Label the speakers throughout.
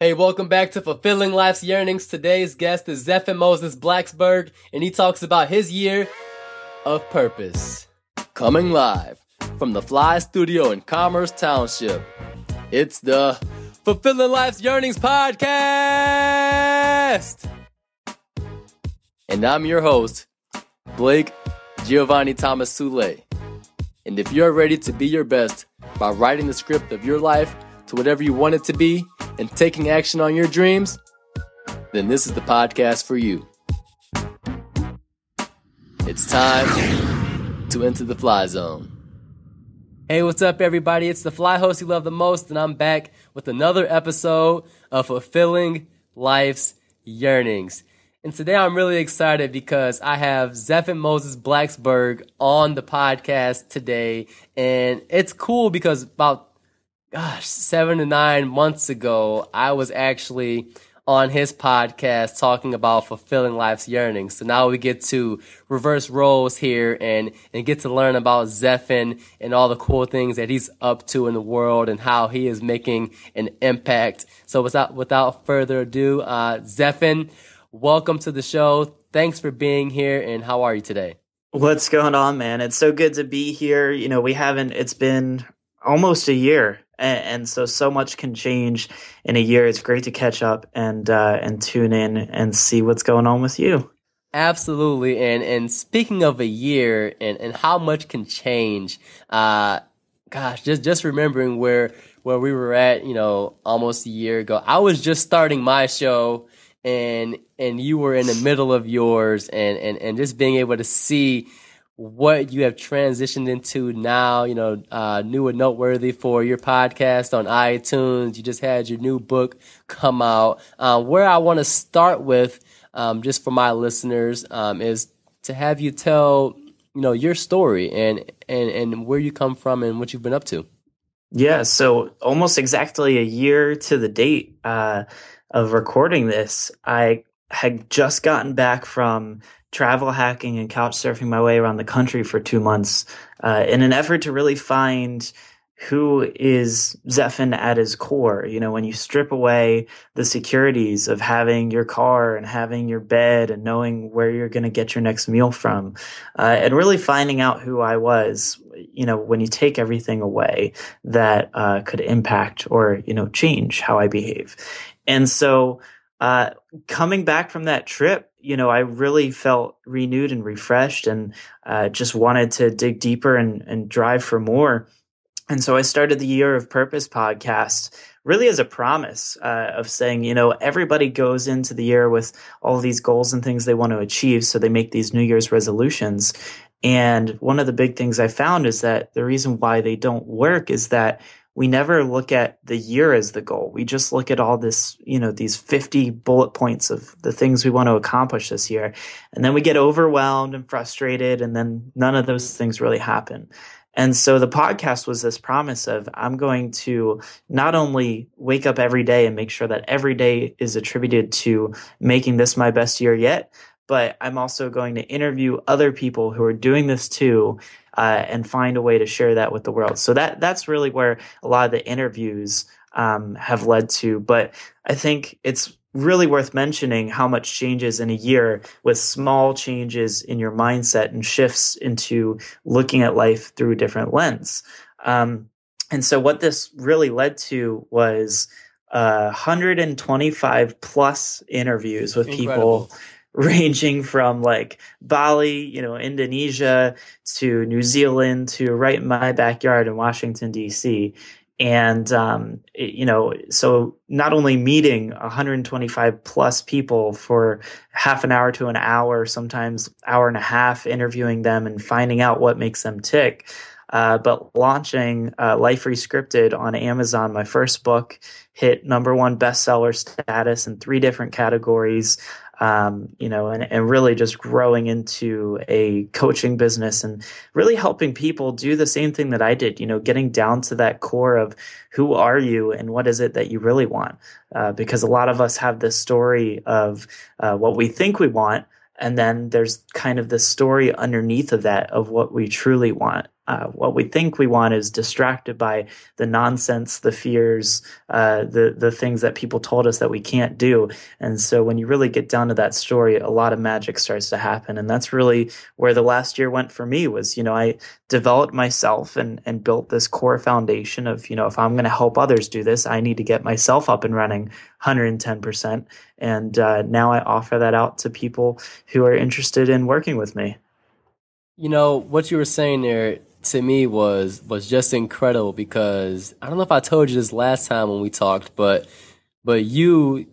Speaker 1: Hey, welcome back to Fulfilling Life's Yearnings. Today's guest is Zephan Moses Blacksburg, and he talks about his year of purpose. Coming live from the Fly Studio in Commerce Township, it's the Fulfilling Life's Yearnings podcast. And I'm your host, Blake Giovanni Thomas Sule. And if you're ready to be your best by writing the script of your life to whatever you want it to be, and taking action on your dreams, then this is the podcast for you. It's time to enter the fly zone. Hey, what's up, everybody? It's the fly host you love the most, and I'm back with another episode of Fulfilling Life's Yearnings. And today I'm really excited because I have Zephan Moses Blacksburg on the podcast today. And it's cool because about gosh, seven to nine months ago, I was actually on his podcast talking about fulfilling life's yearnings. So now we get to reverse roles here and, and get to learn about Zephan and all the cool things that he's up to in the world and how he is making an impact. So without, without further ado, uh, Zephan, welcome to the show. Thanks for being here. And how are you today?
Speaker 2: What's going on, man? It's so good to be here. You know, we haven't, it's been almost a year and, and, so so much can change in a year. It's great to catch up and uh, and tune in and see what's going on with you.
Speaker 1: Absolutely, and and speaking of a year and and how much can change, uh, gosh, just just remembering where where we were at, you know, almost a year ago. I was just starting my show, and and you were in the middle of yours, and and and just being able to see what you have transitioned into now, you know, uh, new and noteworthy for your podcast on iTunes. You just had your new book come out. Uh, where I want to start with, um, just for my listeners, um, is to have you tell, you know, your story and, and, and where you come from and what you've been up to.
Speaker 2: Yeah. So almost exactly a year to the date, uh, of recording this, I had just gotten back from travel hacking and couch surfing my way around the country for two months uh, in an effort to really find who is Zephan at his core. You know, when you strip away the securities of having your car and having your bed and knowing where you're going to get your next meal from, uh, and really finding out who I was, you know, when you take everything away that uh, could impact or, you know, change how I behave. And so, uh, coming back from that trip, you know, I really felt renewed and refreshed and uh, just wanted to dig deeper and, and drive for more. And so I started the Year of Purpose podcast really as a promise uh, of saying, you know, everybody goes into the year with all these goals and things they want to achieve. So they make these New Year's resolutions. And one of the big things I found is that the reason why they don't work is that we never look at the year as the goal. We just look at all this, you know, these 50 bullet points of the things we want to accomplish this year. And then we get overwhelmed and frustrated, and then none of those things really happen. And so the podcast was this promise of I'm going to not only wake up every day and make sure that every day is attributed to making this my best year yet, but I'm also going to interview other people who are doing this too uh, and find a way to share that with the world. So that that's really where a lot of the interviews um, have led to. But I think it's really worth mentioning how much changes in a year with small changes in your mindset and shifts into looking at life through a different lens. Um, and so what this really led to was uh, 125 plus interviews with Incredible. people ranging from like Bali, you know, Indonesia to New Zealand to right in my backyard in Washington, D.C. And, um, it, you know, so not only meeting 125 plus people for half an hour to an hour, sometimes hour and a half, interviewing them and finding out what makes them tick. Uh, but launching uh, Life Rescripted on Amazon, my first book hit number one bestseller status in three different categories um, you know, and, and really just growing into a coaching business and really helping people do the same thing that I did, you know, getting down to that core of who are you and what is it that you really want? Uh, because a lot of us have this story of uh, what we think we want. And then there's kind of the story underneath of that of what we truly want. Uh, what we think we want is distracted by the nonsense, the fears, uh, the the things that people told us that we can't do. And so when you really get down to that story, a lot of magic starts to happen. And that's really where the last year went for me was, you know, I developed myself and and built this core foundation of, you know, if I'm going to help others do this, I need to get myself up and running 110%. And uh, now I offer that out to people who are interested in working with me.
Speaker 1: You know what you were saying there to me was was just incredible because I don't know if I told you this last time when we talked, but but you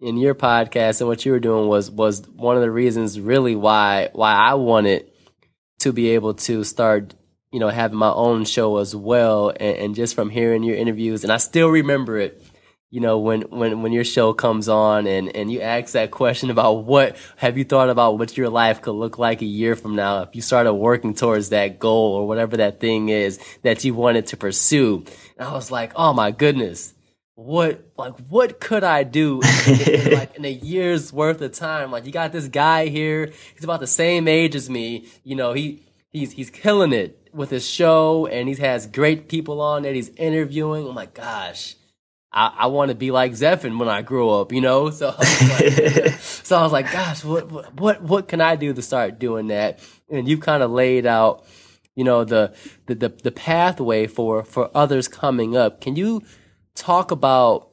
Speaker 1: in your podcast and what you were doing was was one of the reasons really why why I wanted to be able to start you know having my own show as well and, and just from hearing your interviews. And I still remember it you know when when when your show comes on and and you ask that question about what have you thought about what your life could look like a year from now? If you started working towards that goal or whatever that thing is that you wanted to pursue. And i was like oh my goodness. What like what could i do in, like in a year's worth of time? Like you got this guy here. He's about the same age as me. You know he he's he's killing it with his show and he has great people on that he's interviewing. Oh my gosh I, I want to be like Zephan when I grow up, you know. So, I like, so I was like, gosh, what what what can I do to start doing that? And you've kind of laid out, you know, the, the the the pathway for for others coming up. Can you talk about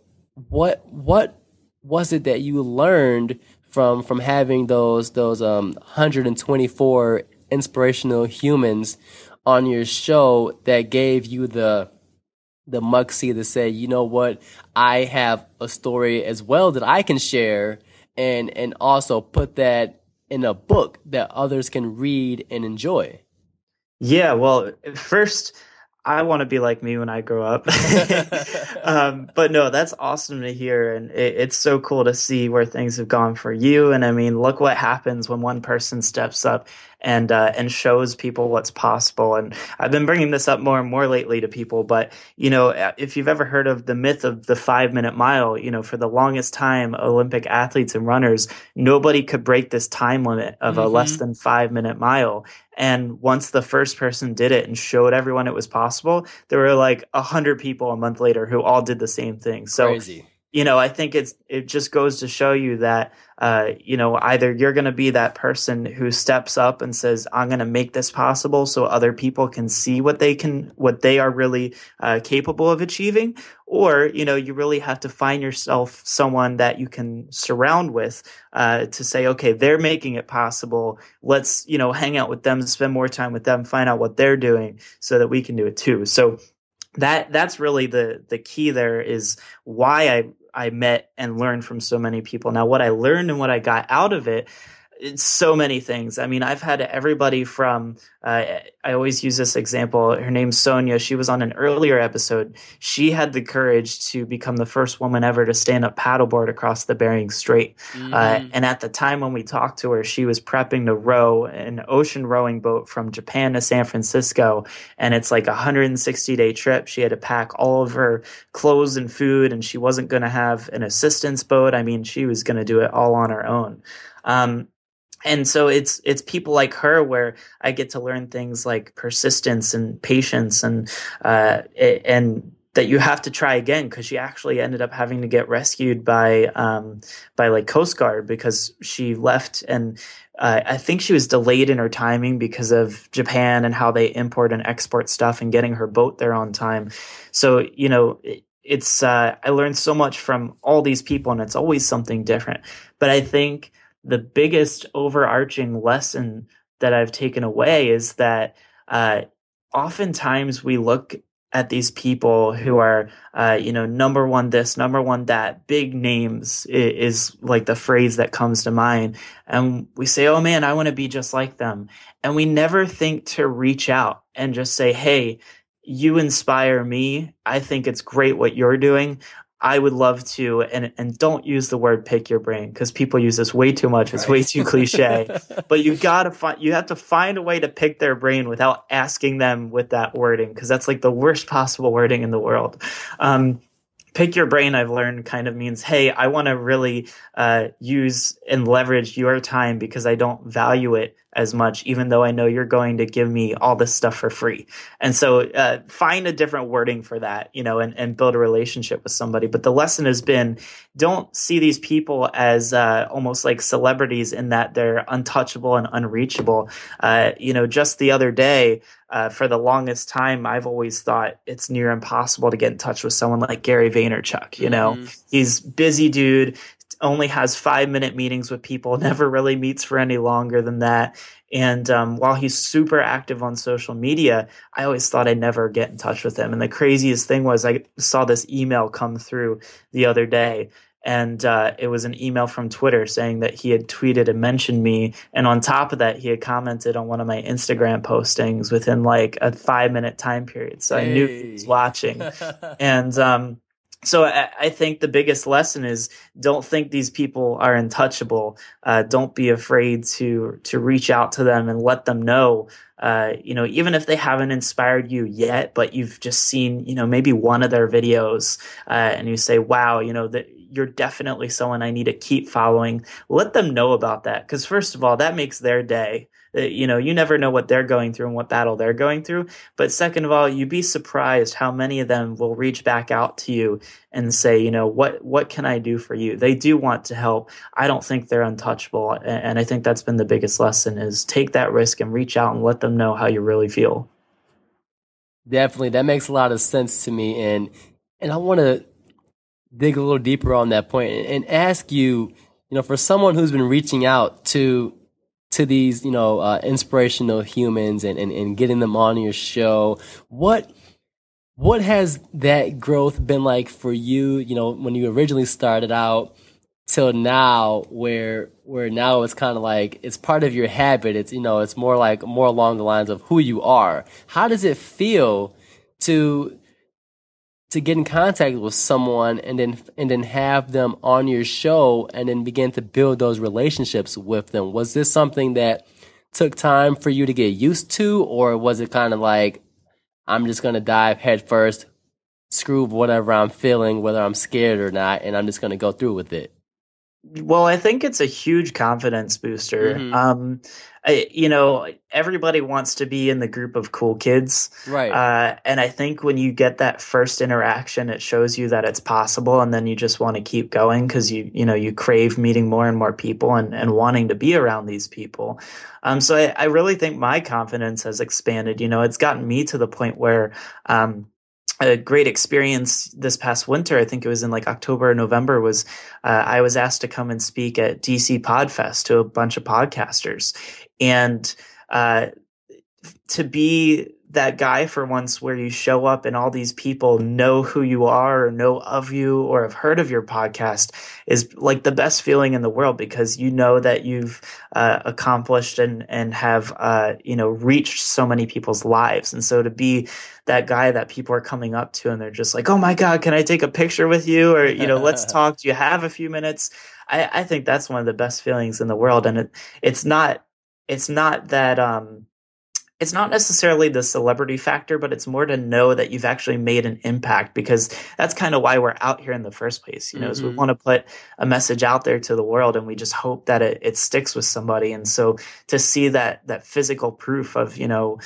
Speaker 1: what what was it that you learned from from having those those um 124 inspirational humans on your show that gave you the the muxie to say, you know what, I have a story as well that I can share and and also put that in a book that others can read and enjoy.
Speaker 2: Yeah, well, first I want to be like me when I grow up. um, but no, that's awesome to hear. And it, it's so cool to see where things have gone for you. And I mean, look what happens when one person steps up and uh, and shows people what's possible. And I've been bringing this up more and more lately to people. But you know, if you've ever heard of the myth of the five minute mile, you know, for the longest time, Olympic athletes and runners, nobody could break this time limit of mm-hmm. a less mm-hmm. than five minute mile. And once the first person did it and showed everyone it was possible, there were like a hundred people a month later who all did the same thing. So.
Speaker 1: Crazy
Speaker 2: you know, I think it's it just goes to show you that uh, you know either you're going to be that person who steps up and says, "I'm going to make this possible," so other people can see what they can what they are really uh, capable of achieving, or you know you really have to find yourself someone that you can surround with uh, to say, "Okay, they're making it possible. Let's you know hang out with them, spend more time with them, find out what they're doing, so that we can do it too." So that that's really the the key there is why I I met and learned from so many people. Now what I learned and what I got out of it so many things. I mean, I've had everybody from, uh, I always use this example. Her name's Sonia. She was on an earlier episode. She had the courage to become the first woman ever to stand up paddleboard across the Bering Strait. Mm. Uh, and at the time when we talked to her, she was prepping to row an ocean rowing boat from Japan to San Francisco. And it's like a 160 day trip. She had to pack all of her clothes and food, and she wasn't going to have an assistance boat. I mean, she was going to do it all on her own. Um, and so it's it's people like her where I get to learn things like persistence and patience and uh, and that you have to try again because she actually ended up having to get rescued by um, by like Coast Guard because she left and uh, I think she was delayed in her timing because of Japan and how they import and export stuff and getting her boat there on time. So you know. It, it's uh, I learned so much from all these people, and it's always something different. But I think the biggest overarching lesson that I've taken away is that uh, oftentimes we look at these people who are, uh, you know, number one this, number one that, big names is, is like the phrase that comes to mind. And we say, oh man, I want to be just like them. And we never think to reach out and just say, hey, you inspire me. I think it's great what you're doing. I would love to, and and don't use the word pick your brain because people use this way too much. It's right. way too cliche. but you gotta find you have to find a way to pick their brain without asking them with that wording because that's like the worst possible wording in the world. Um, pick your brain i've learned kind of means hey i want to really uh, use and leverage your time because i don't value it as much, even though I know you're going to give me all this stuff for free. And so uh, find a different wording for that, you know, and, and build a relationship with somebody. But the lesson has been don't see these people as uh, almost like celebrities in that they're untouchable and unreachable. Uh, you know, just the other day, uh, for the longest time, I've always thought it's near impossible to get in touch with someone like Gary Vaynerchuk. You know, mm-hmm. he's busy dude, only has five minute meetings with people, never really meets for any longer than that. And um, while he's super active on social media, I always thought I'd never get in touch with him. And the craziest thing was I saw this email come through the other day and uh, it was an email from Twitter saying that he had tweeted and mentioned me, and on top of that, he had commented on one of my Instagram postings within like a five minute time period. So hey. I knew he was watching, and um, so I, I, think the biggest lesson is don't think these people are untouchable. Uh, don't be afraid to to reach out to them and let them know. Uh, you know, even if they haven't inspired you yet, but you've just seen, you know, maybe one of their videos, uh, and you say, "Wow, you know, that you're definitely someone I need to keep following. Let them know about that. Because, first of all, that makes their day. Uh, you know, you never know what they're going through and what battle they're going through. But second of all, you'd be surprised how many of them will reach back out to you and say, you know, what, what can I do for you? They do want to help. I don't think they're untouchable. And I think that's been the biggest lesson is take that risk and reach out and let them know how you really feel.
Speaker 1: Definitely. That makes a lot of sense to me. And, and I want to dig a little deeper on that point and ask you, you know, for someone who's been reaching out to to these, you know, uh, inspirational humans and, and, and getting them on your show, what what has that growth been like for you, you know, when you originally started out till now where where now it's kind of like it's part of your habit. It's you know, it's more like more along the lines of who you are. How does it feel to to get in contact with someone and then and then have them on your show and then begin to build those relationships with them. Was this something that took time for you to get used to or was it kind of like i'm just going to dive headfirst screw whatever i'm feeling whether i'm scared or not and i'm just going to go through with it
Speaker 2: well, I think it's a huge confidence booster. Mm-hmm. Um, I, you know, everybody wants to be in the group of cool kids,
Speaker 1: right?
Speaker 2: Uh, and I think when you get that first interaction, it shows you that it's possible, and then you just want to keep going because you, you know, you crave meeting more and more people and, and wanting to be around these people. Um, so I, I really think my confidence has expanded. You know, it's gotten me to the point where, um, a great experience this past winter. I think it was in like October or November. Was uh, I was asked to come and speak at DC Podfest to a bunch of podcasters, and uh, to be that guy for once where you show up and all these people know who you are or know of you or have heard of your podcast is like the best feeling in the world because you know that you've uh, accomplished and and have uh, you know reached so many people's lives. And so to be that guy that people are coming up to and they're just like oh my god can i take a picture with you? or you know let's talk. Do you have a few minutes? I, I think that's one of the best feelings in the world. And it it's not it's not that um it's not necessarily the celebrity factor, but it's more to know that you've actually made an impact because that's kind of why we're out here in the first place. You know, mm-hmm. is we mm-hmm. want to put a message out there to the world and we just hope that it, it sticks with somebody. And so to see that, that physical proof of, you know,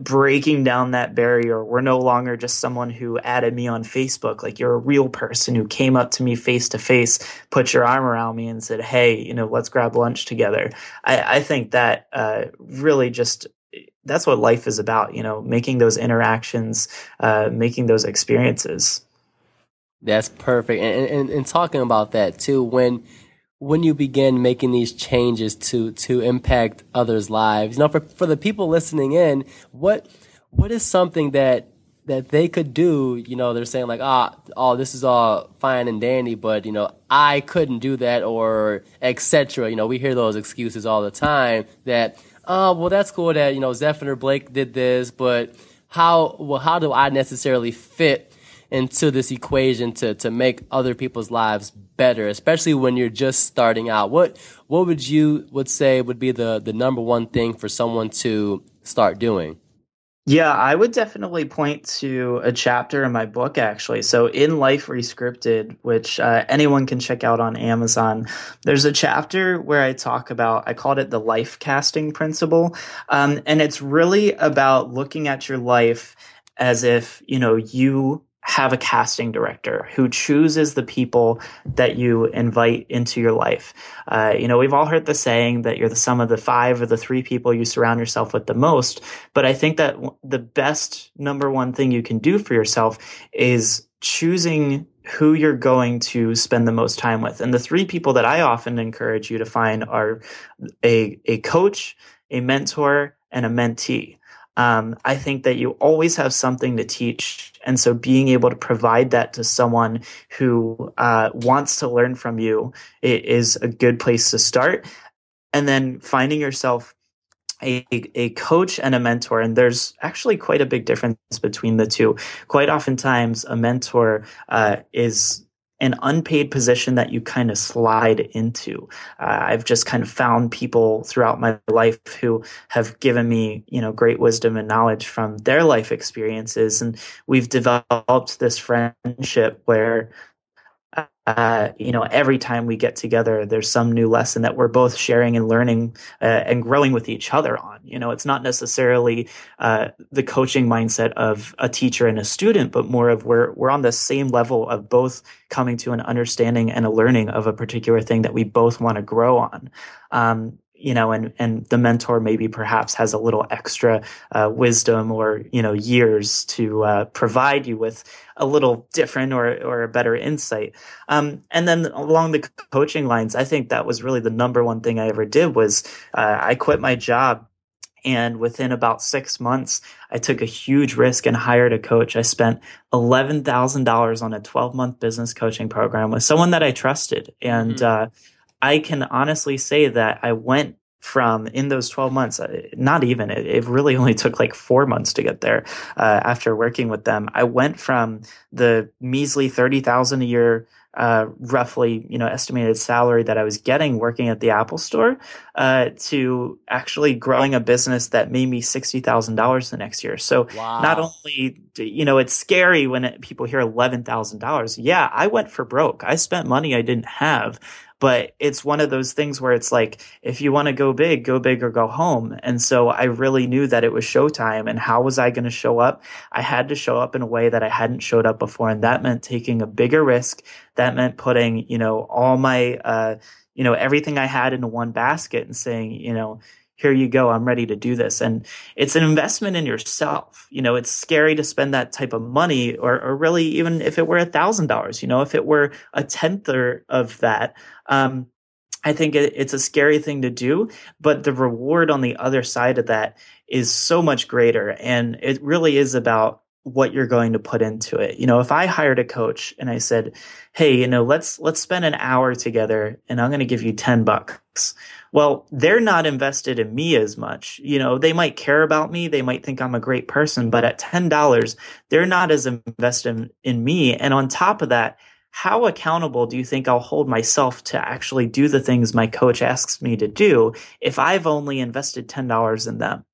Speaker 2: breaking down that barrier. We're no longer just someone who added me on Facebook. Like you're a real person who came up to me face to face, put your arm around me and said, Hey, you know, let's grab lunch together. I, I think that, uh, really just that's what life is about, you know, making those interactions, uh, making those experiences.
Speaker 1: That's perfect. And, and, and talking about that too, when, when you begin making these changes to, to impact others' lives, you know, for, for the people listening in, what, what is something that, that they could do, you know, they're saying like, ah, oh, this is all fine and dandy, but you know, I couldn't do that or etc. You know, we hear those excuses all the time that oh, well, that's cool that, you know, Zephan Blake did this, but how, well, how do I necessarily fit into this equation to, to make other people's lives better, especially when you're just starting out? What, what would you would say would be the, the number one thing for someone to start doing?
Speaker 2: Yeah, I would definitely point to a chapter in my book, actually. So, in Life Rescripted, which uh, anyone can check out on Amazon, there's a chapter where I talk about, I called it the life casting principle. Um, and it's really about looking at your life as if, you know, you have a casting director who chooses the people that you invite into your life. Uh, you know, we've all heard the saying that you're the sum of the five or the three people you surround yourself with the most. But I think that the best number one thing you can do for yourself is choosing who you're going to spend the most time with. And the three people that I often encourage you to find are a, a coach, a mentor, and a mentee. Um, I think that you always have something to teach. And so being able to provide that to someone who uh, wants to learn from you is a good place to start. And then finding yourself a, a coach and a mentor. And there's actually quite a big difference between the two. Quite oftentimes, a mentor uh, is an unpaid position that you kind of slide into. Uh, I've just kind of found people throughout my life who have given me, you know, great wisdom and knowledge from their life experiences. And we've developed this friendship where uh, you know, every time we get together, there's some new lesson that we're both sharing and learning uh, and growing with each other on. You know, it's not necessarily uh, the coaching mindset of a teacher and a student, but more of we're we're on the same level of both coming to an understanding and a learning of a particular thing that we both want to grow on. Um, you know, and and the mentor maybe perhaps has a little extra uh, wisdom or you know years to uh, provide you with a little different or or a better insight. Um, and then along the coaching lines, I think that was really the number one thing I ever did was uh, I quit my job. And within about six months, I took a huge risk and hired a coach. I spent $11,000 on a 12 month business coaching program with someone that I trusted. And, mm-hmm. uh, I can honestly say that I went from in those 12 months uh, not even it, it, really only took like four months to get there uh, after working with them. I went from the measly 30000 a year uh, roughly you know estimated salary that i was getting working at the apple store uh, to actually growing a business that made me $60000 the next year. So wow. not only you know it's scary when it, people hear $11000 yeah i went for broke. I spent money i didn't have but it's one of those things where it's like if you want to go big go big or go home. And so i really knew that it was showtime and how was i going to show up? I had to show up in a way that i hadn't showed up before and that meant taking a bigger risk. That meant putting you know all my uh you know everything i had into one basket and saying you know here you go i'm ready to do this and it's an investment in yourself you know it's scary to spend that type of money or, or really even if it were a thousand dollars you know if it were a tenth of that um, I think it, it's a scary thing to do, but the reward on the other side of that is so much greater. And it really is about what you're going to put into it. You know, if I hired a coach and I said, Hey, you know, let's, let's spend an hour together and I'm going to give you 10 bucks. Well, they're not invested in me as much. You know, they might care about me. They might think I'm a great person, but at $10, they're not as invested in me. And on top of that, how accountable do you think I'll hold myself to actually do the things my coach asks me to do if I've only invested $10 in them?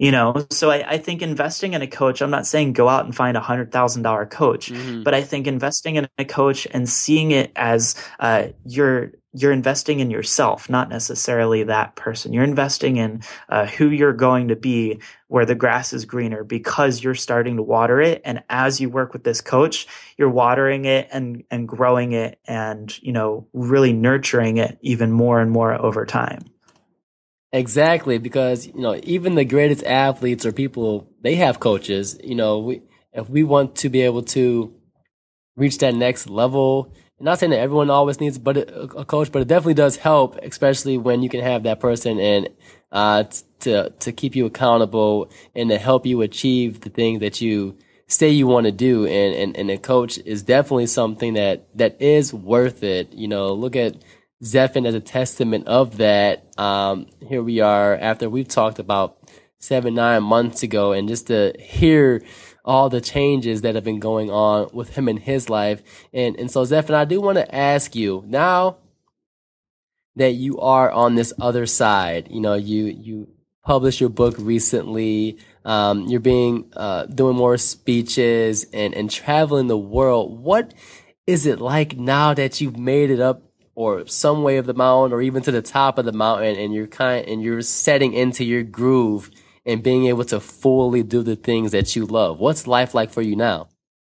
Speaker 2: You know, so I, I think investing in a coach, I'm not saying go out and find a hundred thousand dollar coach, mm-hmm. but I think investing in a coach and seeing it as uh, your you're investing in yourself, not necessarily that person. You're investing in uh, who you're going to be where the grass is greener because you're starting to water it. And as you work with this coach, you're watering it and, and growing it and, you know, really nurturing it even more and more over time.
Speaker 1: Exactly. Because, you know, even the greatest athletes or people, they have coaches, you know, we, if we want to be able to reach that next level, not saying that everyone always needs but a, coach, but it definitely does help, especially when you can have that person and uh, to to keep you accountable and to help you achieve the things that you say you want to do. And, and and a coach is definitely something that that is worth it. You know, look at Zephan as a testament of that. Um, here we are after we've talked about seven nine months ago, and just to hear all the changes that have been going on with him in his life. And, and so, Zeph, and I do want to ask you now that you are on this other side, you know, you, you published your book recently. Um, you're being uh, doing more speeches and and traveling the world. What is it like now that you've made it up or some way of the mountain or even to the top of the mountain and you're kind and you're setting into your groove and being able to fully do the things that you love? What's life like for you now?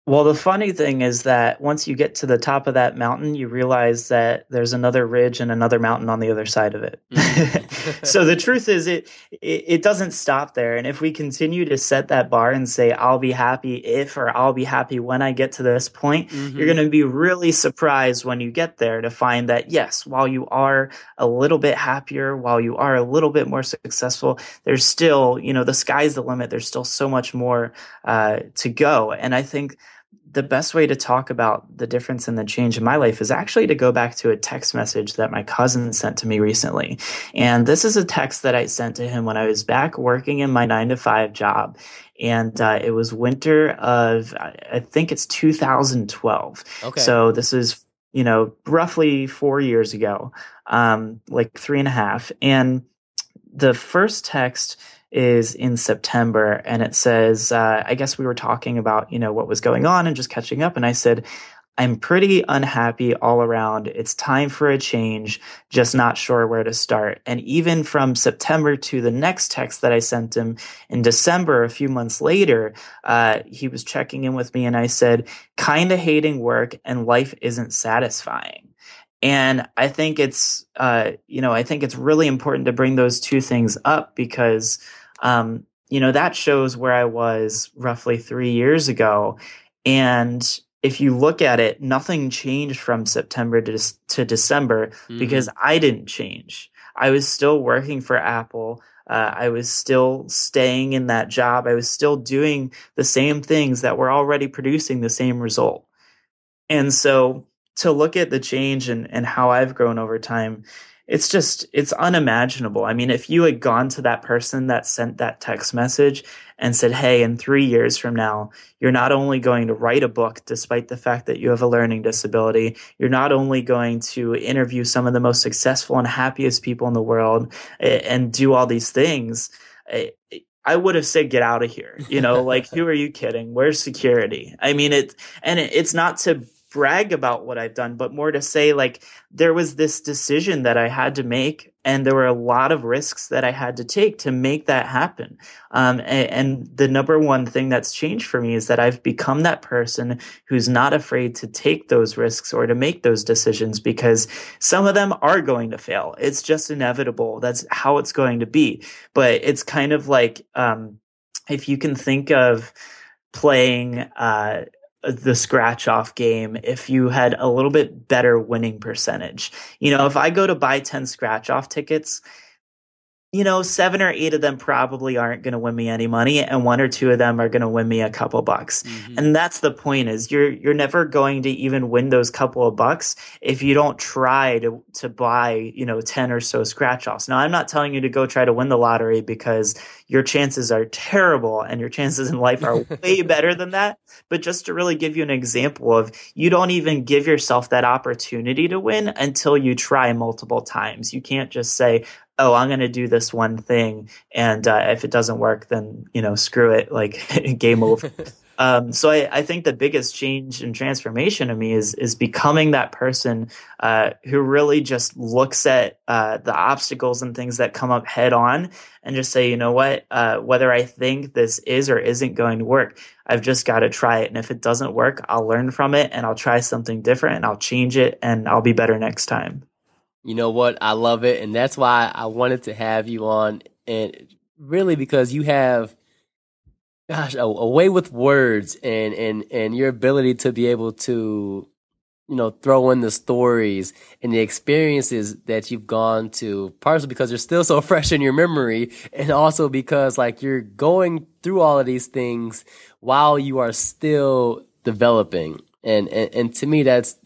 Speaker 2: Well, the funny thing is that once you get to the top of that mountain, you realize that there's another ridge and another mountain on the other side of it. Mm-hmm. so the truth is, it, it, it doesn't stop there. And if we continue to set that bar and say, "I'll be happy if" or "I'll be happy when I get to this point," mm-hmm. you're going to be really surprised when you get there to find that yes, while you are a little bit happier, while you are a little bit more successful, there's still, you know, the sky's the limit. There's still so much more uh, to go. And I think the best way to talk about the difference and the change in my life is actually to go back to a text message that my cousin sent to me recently. And this is a text that I sent to him when I was back working in my nine to five job. And uh, it was winter of, I think it's 2012. Okay. So this is, you know, roughly four years ago, um, like three and a half. And the first text is in September, and it says, uh, I guess we were talking about, you know, what was going on and just catching up. And I said, I'm pretty unhappy all around. It's time for a change, just not sure where to start. And even from September to the next text that I sent him in December, a few months later, uh, he was checking in with me and I said, kind of hating work and life isn't satisfying. And I think it's, uh, you know, I think it's really important to bring those two things up because um, you know, that shows where I was roughly three years ago. And if you look at it, nothing changed from September to, to December mm-hmm. because I didn't change. I was still working for Apple. Uh, I was still staying in that job. I was still doing the same things that were already producing the same result. And so to look at the change and, and how I've grown over time, it's just it's unimaginable. I mean, if you had gone to that person that sent that text message and said, "Hey, in 3 years from now, you're not only going to write a book despite the fact that you have a learning disability, you're not only going to interview some of the most successful and happiest people in the world and do all these things." I would have said, get out of here. You know, like, who are you kidding? Where's security? I mean, it, and it, it's not to brag about what I've done, but more to say like there was this decision that I had to make, and there were a lot of risks that I had to take to make that happen. Um, and, and, the number one thing that's changed for me is that I've become that person who's not afraid to take those risks or to make those decisions because some of them are going to fail. It's just inevitable. That's how it's going to be. But it's kind of like um, if you can think of playing. Uh, the scratch off game if you had a little bit better winning percentage. You know, if I go to buy 10 scratch off tickets, you know, seven or eight of them probably aren't going to win me any money, and one or two of them are going to win me a couple bucks. Mm-hmm. And that's the point: is you're you're never going to even win those couple of bucks if you don't try to to buy you know ten or so scratch offs. Now, I'm not telling you to go try to win the lottery because your chances are terrible and your chances in life are way better than that. But just to really give you an example of, you don't even give yourself that opportunity to win until you try multiple times. You can't just say, oh, I'm going to do this one thing. And uh, if it doesn't work, then, you know, screw it, like game over. um, so I, I, think the biggest change and transformation of me is, is becoming that person uh, who really just looks at uh, the obstacles and things that come up head on and just say, you know what, uh, whether I think this is or isn't going to work, I've just got to try it. And if it doesn't work, I'll learn from it and I'll try something different and I'll change it and I'll be better next time.
Speaker 1: You know what? I love it. And that's why I wanted to have you on. And really because you have, gosh, a, a way with words and, and, and your ability to be able to, you know, throw in the stories and the experiences that you've gone to, partially because they're still so fresh in your memory, and also because like you're going through all of these things while you are still developing. And, and, and to me, that's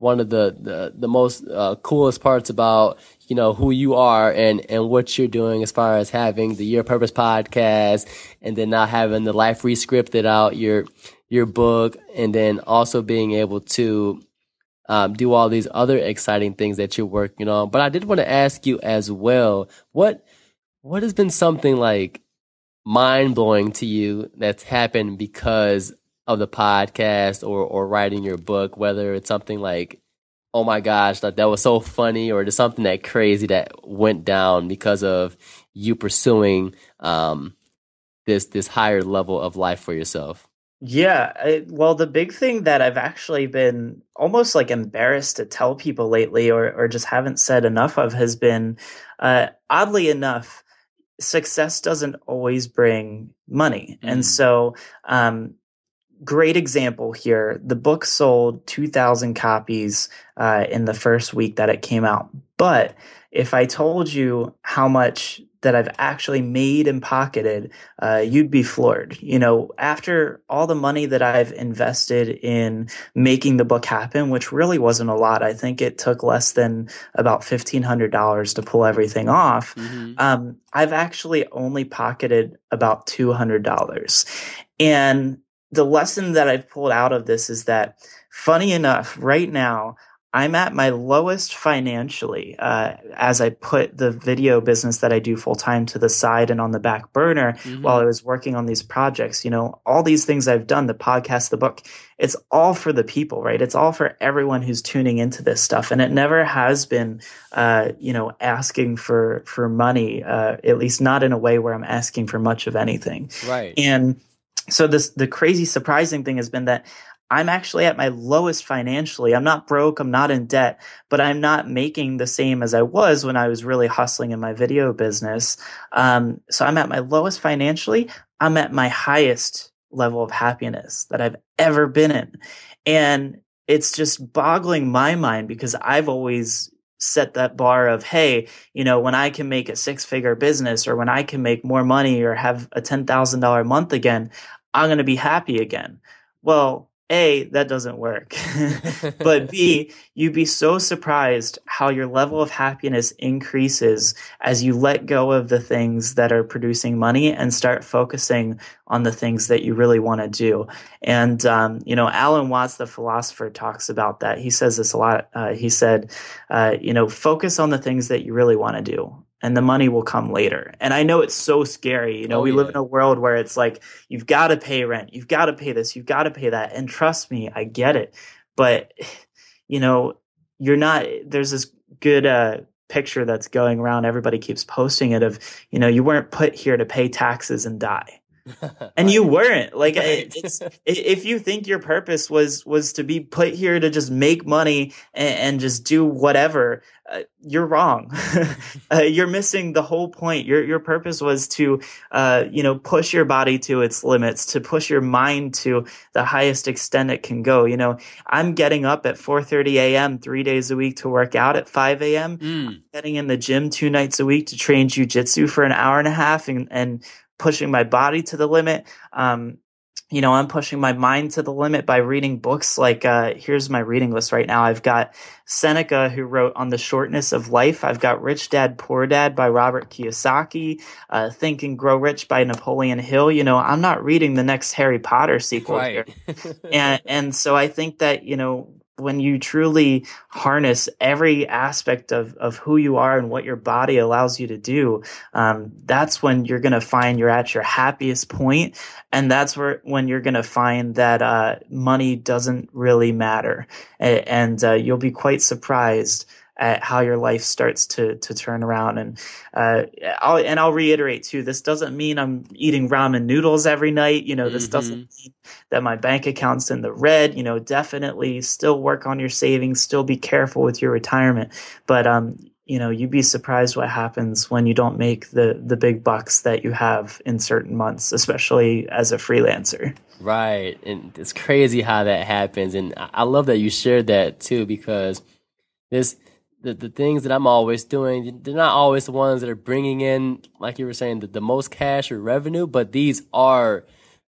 Speaker 1: one of the the, the most uh, coolest parts about you know who you are and and what you're doing as far as having the Your Purpose podcast and then now having the Life Rescripted out your your book and then also being able to um, do all these other exciting things that you're working on. But I did want to ask you as well what what has been something like mind blowing to you that's happened because of the podcast or or writing your book, whether it's something like, oh my gosh, that that was so funny, or just something that crazy that went down because of you pursuing um, this this higher level of life for yourself.
Speaker 2: Yeah, I, well, the big thing that I've actually been almost like embarrassed to tell people lately, or or just haven't said enough of, has been, uh, oddly enough, success doesn't always bring money, mm. and so um, great example here. The book sold 2,000 copies uh, in the first week that it came out. But if I told you how much that I've actually made and pocketed, uh, you'd be floored. You know, after all the money that I've invested in making the book happen, which really wasn't a lot, I think it took less than about $1,500 to pull everything off. Mm-hmm. Um, I've actually only pocketed about $200. And the lesson that I've pulled out of this is that, funny enough, right now, I'm at my lowest financially uh, as I put the video business that I do full time to the side and on the back burner mm-hmm. while I was working on these projects. You know, all these things I've done, the podcast, the book, it's all for the people, right? It's all for everyone who's tuning into this stuff. And it never has been, uh, you know, asking for, for money, uh, at least not in a way where I'm asking for much of anything.
Speaker 1: Right.
Speaker 2: And so this the crazy surprising thing has been that I'm actually at my lowest financially. I'm not broke, I'm not in debt, but I'm not making the same as I was when I was really hustling in my video business. Um, so I'm at my lowest financially. I'm at my highest level of happiness that I've ever been in. And it's just boggling my mind because I've always set that bar of hey you know when i can make a six figure business or when i can make more money or have a $10000 month again i'm going to be happy again. Well a, that doesn't work. but B, you'd be so surprised how your level of happiness increases as you let go of the things that are producing money and start focusing on the things that you really want to do. And, um, you know, Alan Watts, the philosopher, talks about that. He says this a lot. Uh, he said, uh, you know, focus on the things that you really want to do and the money will come later. And I know it's so scary. You know, oh, we yeah. live in a world where it's like, you've got to pay rent, you've got to pay this, you've got to pay that. And trust me, I get it. But, you know, you're not, there's this good, uh, picture that's going around. Everybody keeps posting it of, you know, you weren't put here to pay taxes and die and you weren't like it's if you think your purpose was was to be put here to just make money and, and just do whatever uh, you're wrong uh, you're missing the whole point your your purpose was to uh, you know push your body to its limits to push your mind to the highest extent it can go you know i'm getting up at 4:30 a.m. 3 days a week to work out at 5 a.m. Mm. getting in the gym two nights a week to train jujitsu for an hour and a half and and pushing my body to the limit. Um, you know, I'm pushing my mind to the limit by reading books like, uh, here's my reading list right now. I've got Seneca, who wrote On the Shortness of Life. I've got Rich Dad, Poor Dad by Robert Kiyosaki, uh, Think and Grow Rich by Napoleon Hill. You know, I'm not reading the next Harry Potter sequel right. here. and, and so I think that, you know, when you truly harness every aspect of, of who you are and what your body allows you to do, um, that's when you're going to find you're at your happiest point, and that's where when you're going to find that uh, money doesn't really matter, and, uh, you'll be quite surprised at how your life starts to to turn around. And uh, I'll and I'll reiterate too. This doesn't mean I'm eating ramen noodles every night. You know, this mm-hmm. doesn't mean that my bank account's in the red. You know, definitely still work on your savings. Still be careful with your retirement. But um, you know, you'd be surprised what happens when you don't make the the big bucks that you have in certain months, especially as a freelancer.
Speaker 1: Right, and it's crazy how that happens, and I love that you shared that too because this the, the things that I'm always doing, they're not always the ones that are bringing in, like you were saying, the, the most cash or revenue, but these are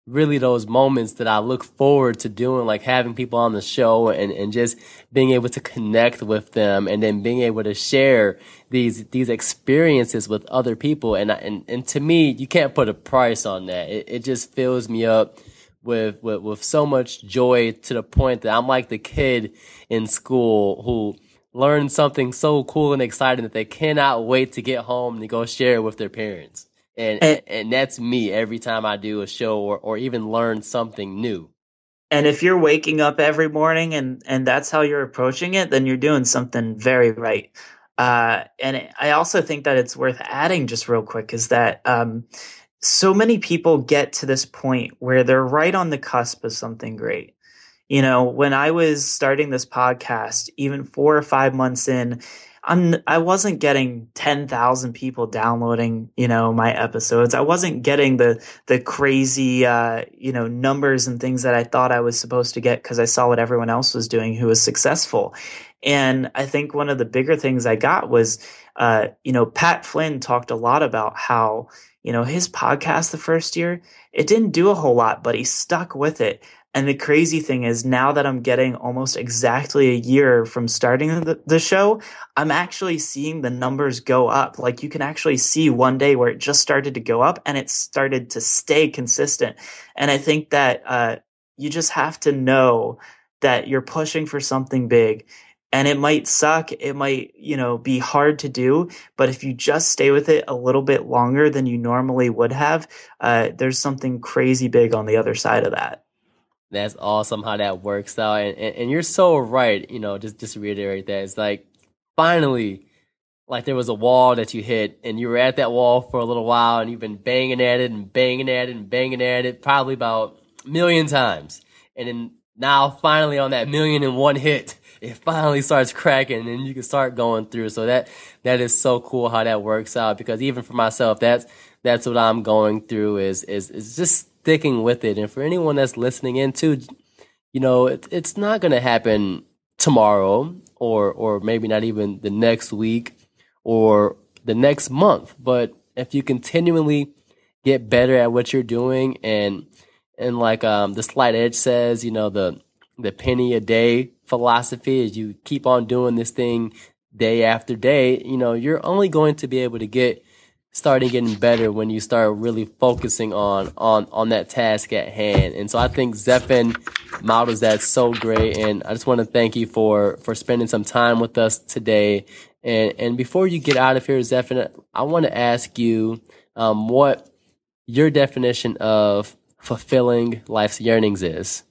Speaker 1: really those moments that I look forward to doing, like having people on the show and, and just being able to connect with them and then being able to share these, these experiences with other people. And, I, and, and to me, you can't put a price on that. It, it just fills me up with, with, with so much joy to the point that I'm like the kid in school who, learn something so cool and exciting that they cannot wait to get home and go share it with their parents. And, and, and that's me every time I do a show or, or even learn something new.
Speaker 2: And if you're waking up every morning and, and that's how you're approaching it, then you're doing something very right. Uh, and I also think that it's worth adding just real quick is that um, so many people get to this point where they're right on the cusp of something great. You know, when I was starting this podcast, even four or five months in, I'm I wasn't getting 10,000 people downloading, you know, my episodes. I wasn't getting the the crazy uh, you know, numbers and things that I thought I was supposed to get cuz I saw what everyone else was doing who was successful. And I think one of the bigger things I got was uh, you know, Pat Flynn talked a lot about how, you know, his podcast the first year, it didn't do a whole lot, but he stuck with it. And the crazy thing is now that I'm getting almost exactly a year from starting the, the, show, I'm actually seeing the numbers go up. Like you can actually see one day where it just started to go up and it started to stay consistent. And I think that, uh, you just have to know that you're pushing for something big and it might suck. It might, you know, be hard to do, but if you just stay with it a little bit longer than you normally would have, uh, there's something crazy big on the other side of that.
Speaker 1: That's awesome how that works out. And, and, and you're so right, you know, just, just reiterate that. It's like finally, like there was a wall that you hit and you were at that wall for a little while and you've been banging at it and banging at it and banging at it probably about a million times. And then now finally on that million and one hit, it finally starts cracking and you can start going through. So that, that is so cool how that works out because even for myself, that's, that's what I'm going through is, is, is just sticking with it. And for anyone that's listening in too, you know, it, it's not going to happen tomorrow or, or maybe not even the next week or the next month. But if you continually get better at what you're doing and, and like, um, the slight edge says, you know, the, the penny a day philosophy is you keep on doing this thing day after day, you know, you're only going to be able to get starting getting better when you start really focusing on on on that task at hand. And so I think Zephan models that so great. And I just want to thank you for for spending some time with us today. And and before you get out of here, Zephan, I want to ask you um, what your definition of fulfilling life's yearnings is.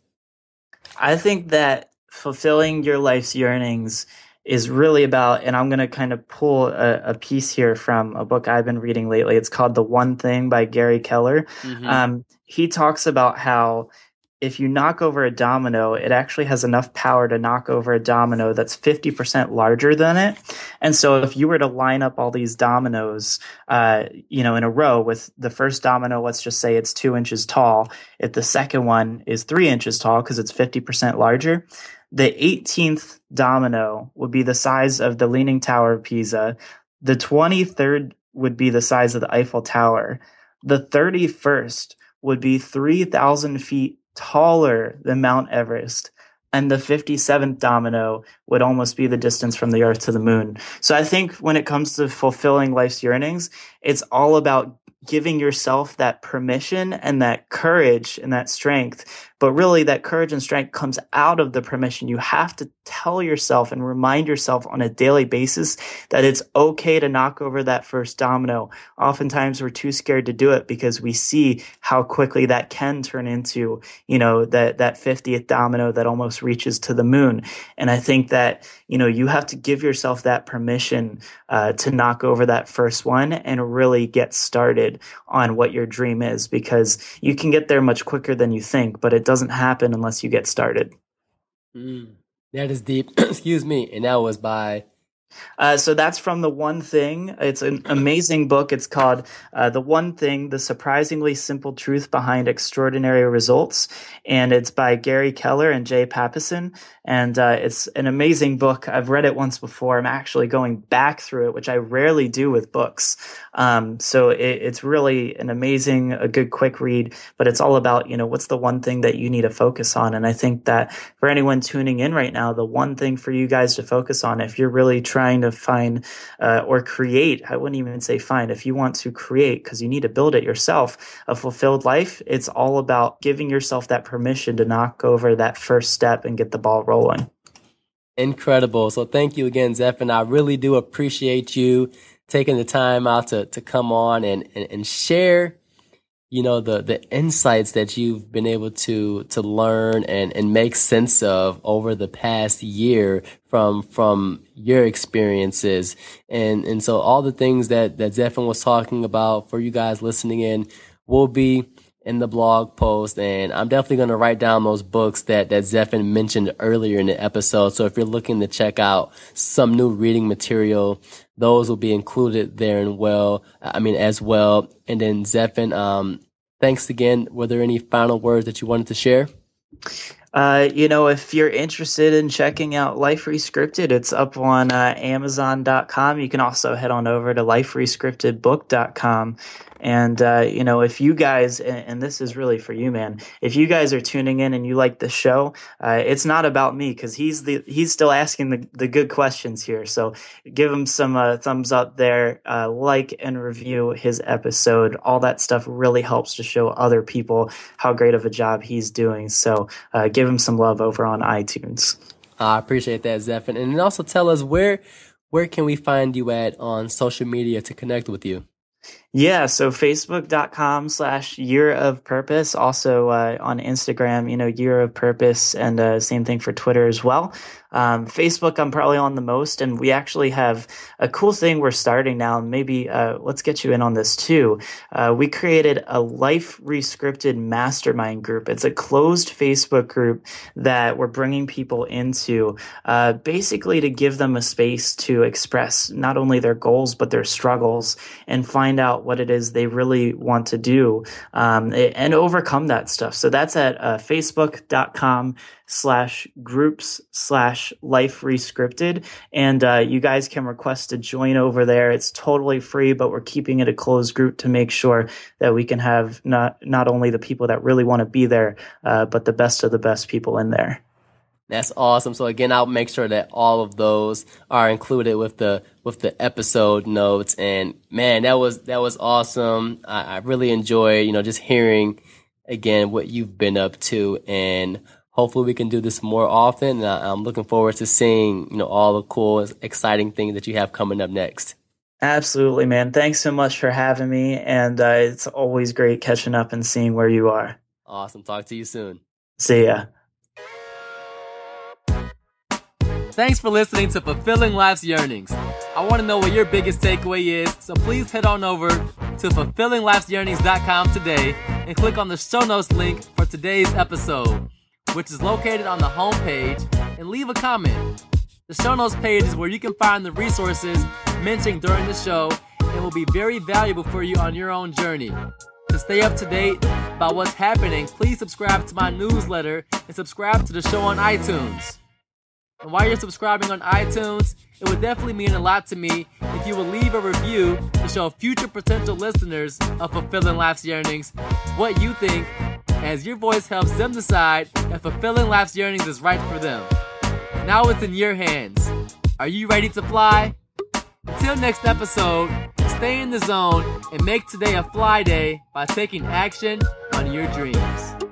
Speaker 2: I think that fulfilling your life's yearnings is really about, and I'm going to kind of pull a, a, piece here from a book I've been reading lately. It's called The One Thing by Gary Keller. Mm-hmm. Um, he talks about how if you knock over a domino, it actually has enough power to knock over a domino that's 50% larger than it. And so if you were to line up all these dominoes, uh, you know, in a row with the first domino, let's just say it's two inches tall. If the second one is three inches tall because it's 50% larger, the 18th domino would be the size of the Leaning Tower of Pisa. The 23rd would be the size of the Eiffel Tower. The 31st would be 3,000 feet taller than Mount Everest. And the 57th domino would almost be the distance from the earth to the moon. So I think when it comes to fulfilling life's yearnings, it's all about giving yourself that permission and that courage and that strength but really, that courage and strength comes out of the permission. You have to tell yourself and remind yourself on a daily basis that it's okay to knock over that first domino. Oftentimes, we're too scared to do it because we see how quickly that can turn into, you know, that, that 50th domino that almost reaches to the moon. And I think that, you know, you have to give yourself that permission uh, to knock over that first one and really get started on what your dream is because you can get there much quicker than you think, but it doesn't happen unless you get started.
Speaker 1: Mm, that is deep. Excuse me. And that was by
Speaker 2: uh, so that's from The One Thing. It's an amazing book. It's called uh, The One Thing The Surprisingly Simple Truth Behind Extraordinary Results. And it's by Gary Keller and Jay Papasan. And uh, it's an amazing book. I've read it once before. I'm actually going back through it, which I rarely do with books. Um, so it, it's really an amazing, a good quick read, but it's all about, you know, what's the one thing that you need to focus on. And I think that for anyone tuning in right now, the one thing for you guys to focus on, if you're really trying trying to find uh, or create, I wouldn't even say find, if you want to create, because you need to build it yourself, a fulfilled life, it's all about giving yourself that permission to knock over that first step and get the ball rolling.
Speaker 1: Incredible. So thank you again, Zeph, and I really do appreciate you taking the time out to, to come on and, and, and share you know the the insights that you've been able to to learn and and make sense of over the past year from from your experiences. And and so all the things that that Zephan was talking about for you guys listening in will be in the blog post. And I'm definitely going to write down those books that that Zephan mentioned earlier in the episode. So if you're looking to check out some new reading material those will be included there and well, I mean, as well. And then Zephan, um, thanks again. Were there any final words that you wanted to share?
Speaker 2: Uh, you know, if you're interested in checking out Life Rescripted, it's up on uh, Amazon.com. You can also head on over to liferescriptedbook.com and, uh, you know, if you guys, and, this is really for you, man, if you guys are tuning in and you like the show, uh, it's not about me because he's the, he's still asking the, the good questions here. So give him some uh, thumbs up there, uh, like and review his episode. All that stuff really helps to show other people how great of a job he's doing. So uh, give him some love over on iTunes.
Speaker 1: I appreciate that, Zephan. And also tell us where, where can we find you at on social media to connect with you?
Speaker 2: Yeah, so facebook.com slash year of purpose. Also uh, on Instagram, you know, year of purpose, and uh, same thing for Twitter as well. Um, Facebook, I'm probably on the most, and we actually have a cool thing we're starting now. Maybe uh, let's get you in on this too. Uh, we created a Life Rescripted Mastermind group. It's a closed Facebook group that we're bringing people into, uh, basically to give them a space to express not only their goals but their struggles and find out what it is they really want to do um, and overcome that stuff. So that's at uh, facebook.com slash groups slash life rescripted. And uh, you guys can request to join over there. It's totally free, but we're keeping it a closed group to make sure that we can have not, not only the people that really want to be there, uh, but the best of the best people in there.
Speaker 1: That's awesome. So again, I'll make sure that all of those are included with the with the episode notes. And man, that was that was awesome. I, I really enjoyed, you know, just hearing again what you've been up to and hopefully we can do this more often. And I'm looking forward to seeing, you know, all the cool, exciting things that you have coming up next.
Speaker 2: Absolutely, man. Thanks so much for having me. And uh, it's always great catching up and seeing where you are.
Speaker 1: Awesome. Talk to you soon.
Speaker 2: See ya.
Speaker 1: Thanks for listening to Fulfilling Life's Yearnings. I want to know what your biggest takeaway is, so please head on over to fulfillinglife'syearnings.com today and click on the show notes link for today's episode which is located on the homepage, and leave a comment. The show notes page is where you can find the resources mentioned during the show and will be very valuable for you on your own journey. To stay up to date about what's happening, please subscribe to my newsletter and subscribe to the show on iTunes. And while you're subscribing on iTunes, it would definitely mean a lot to me if you would leave a review to show future potential listeners of Fulfilling Life's Yearnings what you think as your voice helps them decide if fulfilling life's yearnings is right for them. Now it's in your hands. Are you ready to fly? Until next episode, stay in the zone and make today a fly day by taking action on your dreams.